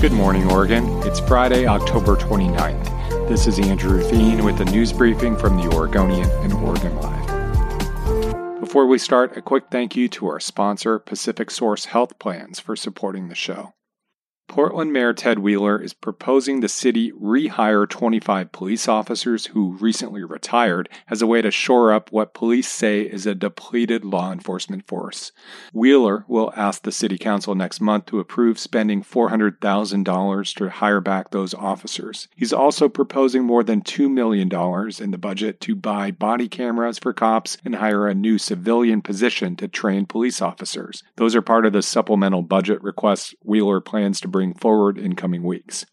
Good morning, Oregon. It's Friday, October 29th. This is Andrew Theen with a news briefing from the Oregonian and Oregon Live. Before we start, a quick thank you to our sponsor, Pacific Source Health Plans, for supporting the show. Portland Mayor Ted Wheeler is proposing the city rehire 25 police officers who recently retired as a way to shore up what police say is a depleted law enforcement force. Wheeler will ask the city council next month to approve spending $400,000 to hire back those officers. He's also proposing more than $2 million in the budget to buy body cameras for cops and hire a new civilian position to train police officers. Those are part of the supplemental budget requests Wheeler plans to bring forward in coming weeks.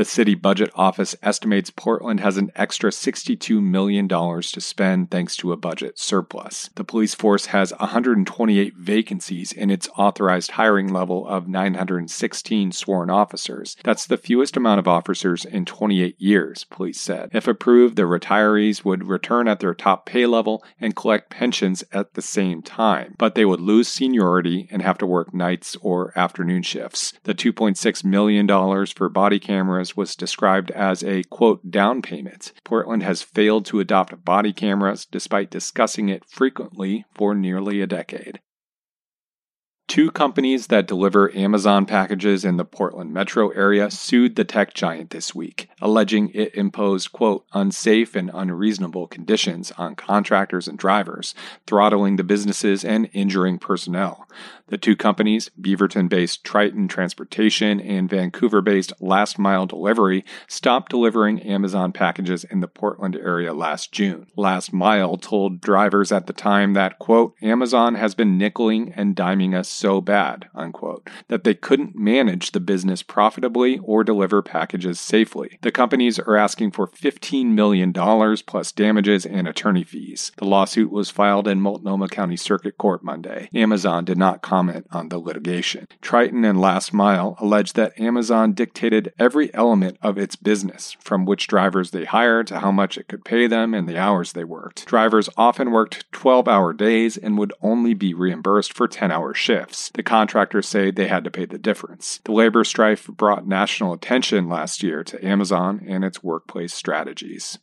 The city budget office estimates Portland has an extra $62 million to spend thanks to a budget surplus. The police force has 128 vacancies in its authorized hiring level of 916 sworn officers. That's the fewest amount of officers in 28 years, police said. If approved, the retirees would return at their top pay level and collect pensions at the same time, but they would lose seniority and have to work nights or afternoon shifts. The $2.6 million for body cameras cameras was described as a quote down payment. Portland has failed to adopt body cameras despite discussing it frequently for nearly a decade. Two companies that deliver Amazon packages in the Portland metro area sued the tech giant this week, alleging it imposed, quote, unsafe and unreasonable conditions on contractors and drivers, throttling the businesses and injuring personnel. The two companies, Beaverton based Triton Transportation and Vancouver based Last Mile Delivery, stopped delivering Amazon packages in the Portland area last June. Last Mile told drivers at the time that, quote, Amazon has been nickeling and diming us so bad, unquote, that they couldn't manage the business profitably or deliver packages safely. The companies are asking for $15 million plus damages and attorney fees. The lawsuit was filed in Multnomah County Circuit Court Monday. Amazon did not comment on the litigation. Triton and Last Mile allege that Amazon dictated every element of its business, from which drivers they hired to how much it could pay them and the hours they worked. Drivers often worked 12 hour days and would only be reimbursed for 10 hour shifts. The contractors say they had to pay the difference. The labor strife brought national attention last year to Amazon and its workplace strategies.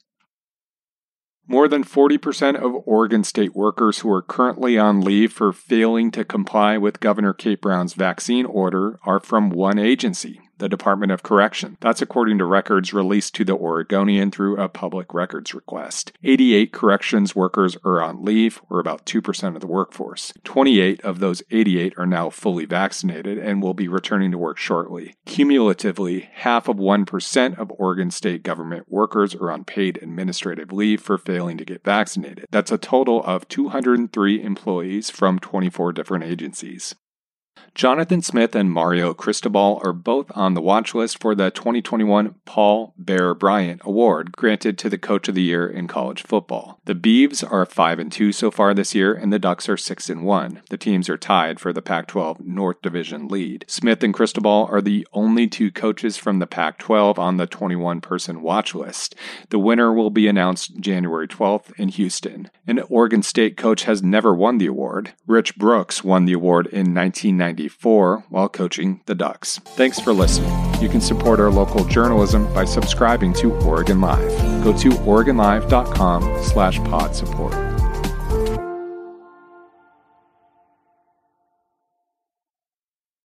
More than 40% of Oregon State workers who are currently on leave for failing to comply with Governor Kate Brown's vaccine order are from one agency, the Department of Correction. That's according to records released to the Oregonian through a public records request. 88 corrections workers are on leave, or about 2% of the workforce. 28 of those 88 are now fully vaccinated and will be returning to work shortly. Cumulatively, half of 1% of Oregon state government workers are on paid administrative leave for failing to get vaccinated. That's a total of 203 employees from 24 different agencies. Jonathan Smith and Mario Cristobal are both on the watch list for the 2021 Paul Bear Bryant Award granted to the Coach of the Year in college football. The Beavs are 5 and 2 so far this year and the Ducks are 6 and 1. The teams are tied for the Pac-12 North Division lead. Smith and Cristobal are the only two coaches from the Pac-12 on the 21 person watch list. The winner will be announced January 12th in Houston. An Oregon State coach has never won the award. Rich Brooks won the award in 1990 1994 while coaching the Ducks. Thanks for listening. You can support our local journalism by subscribing to Oregon Live. Go to OregonLive.com slash pod support.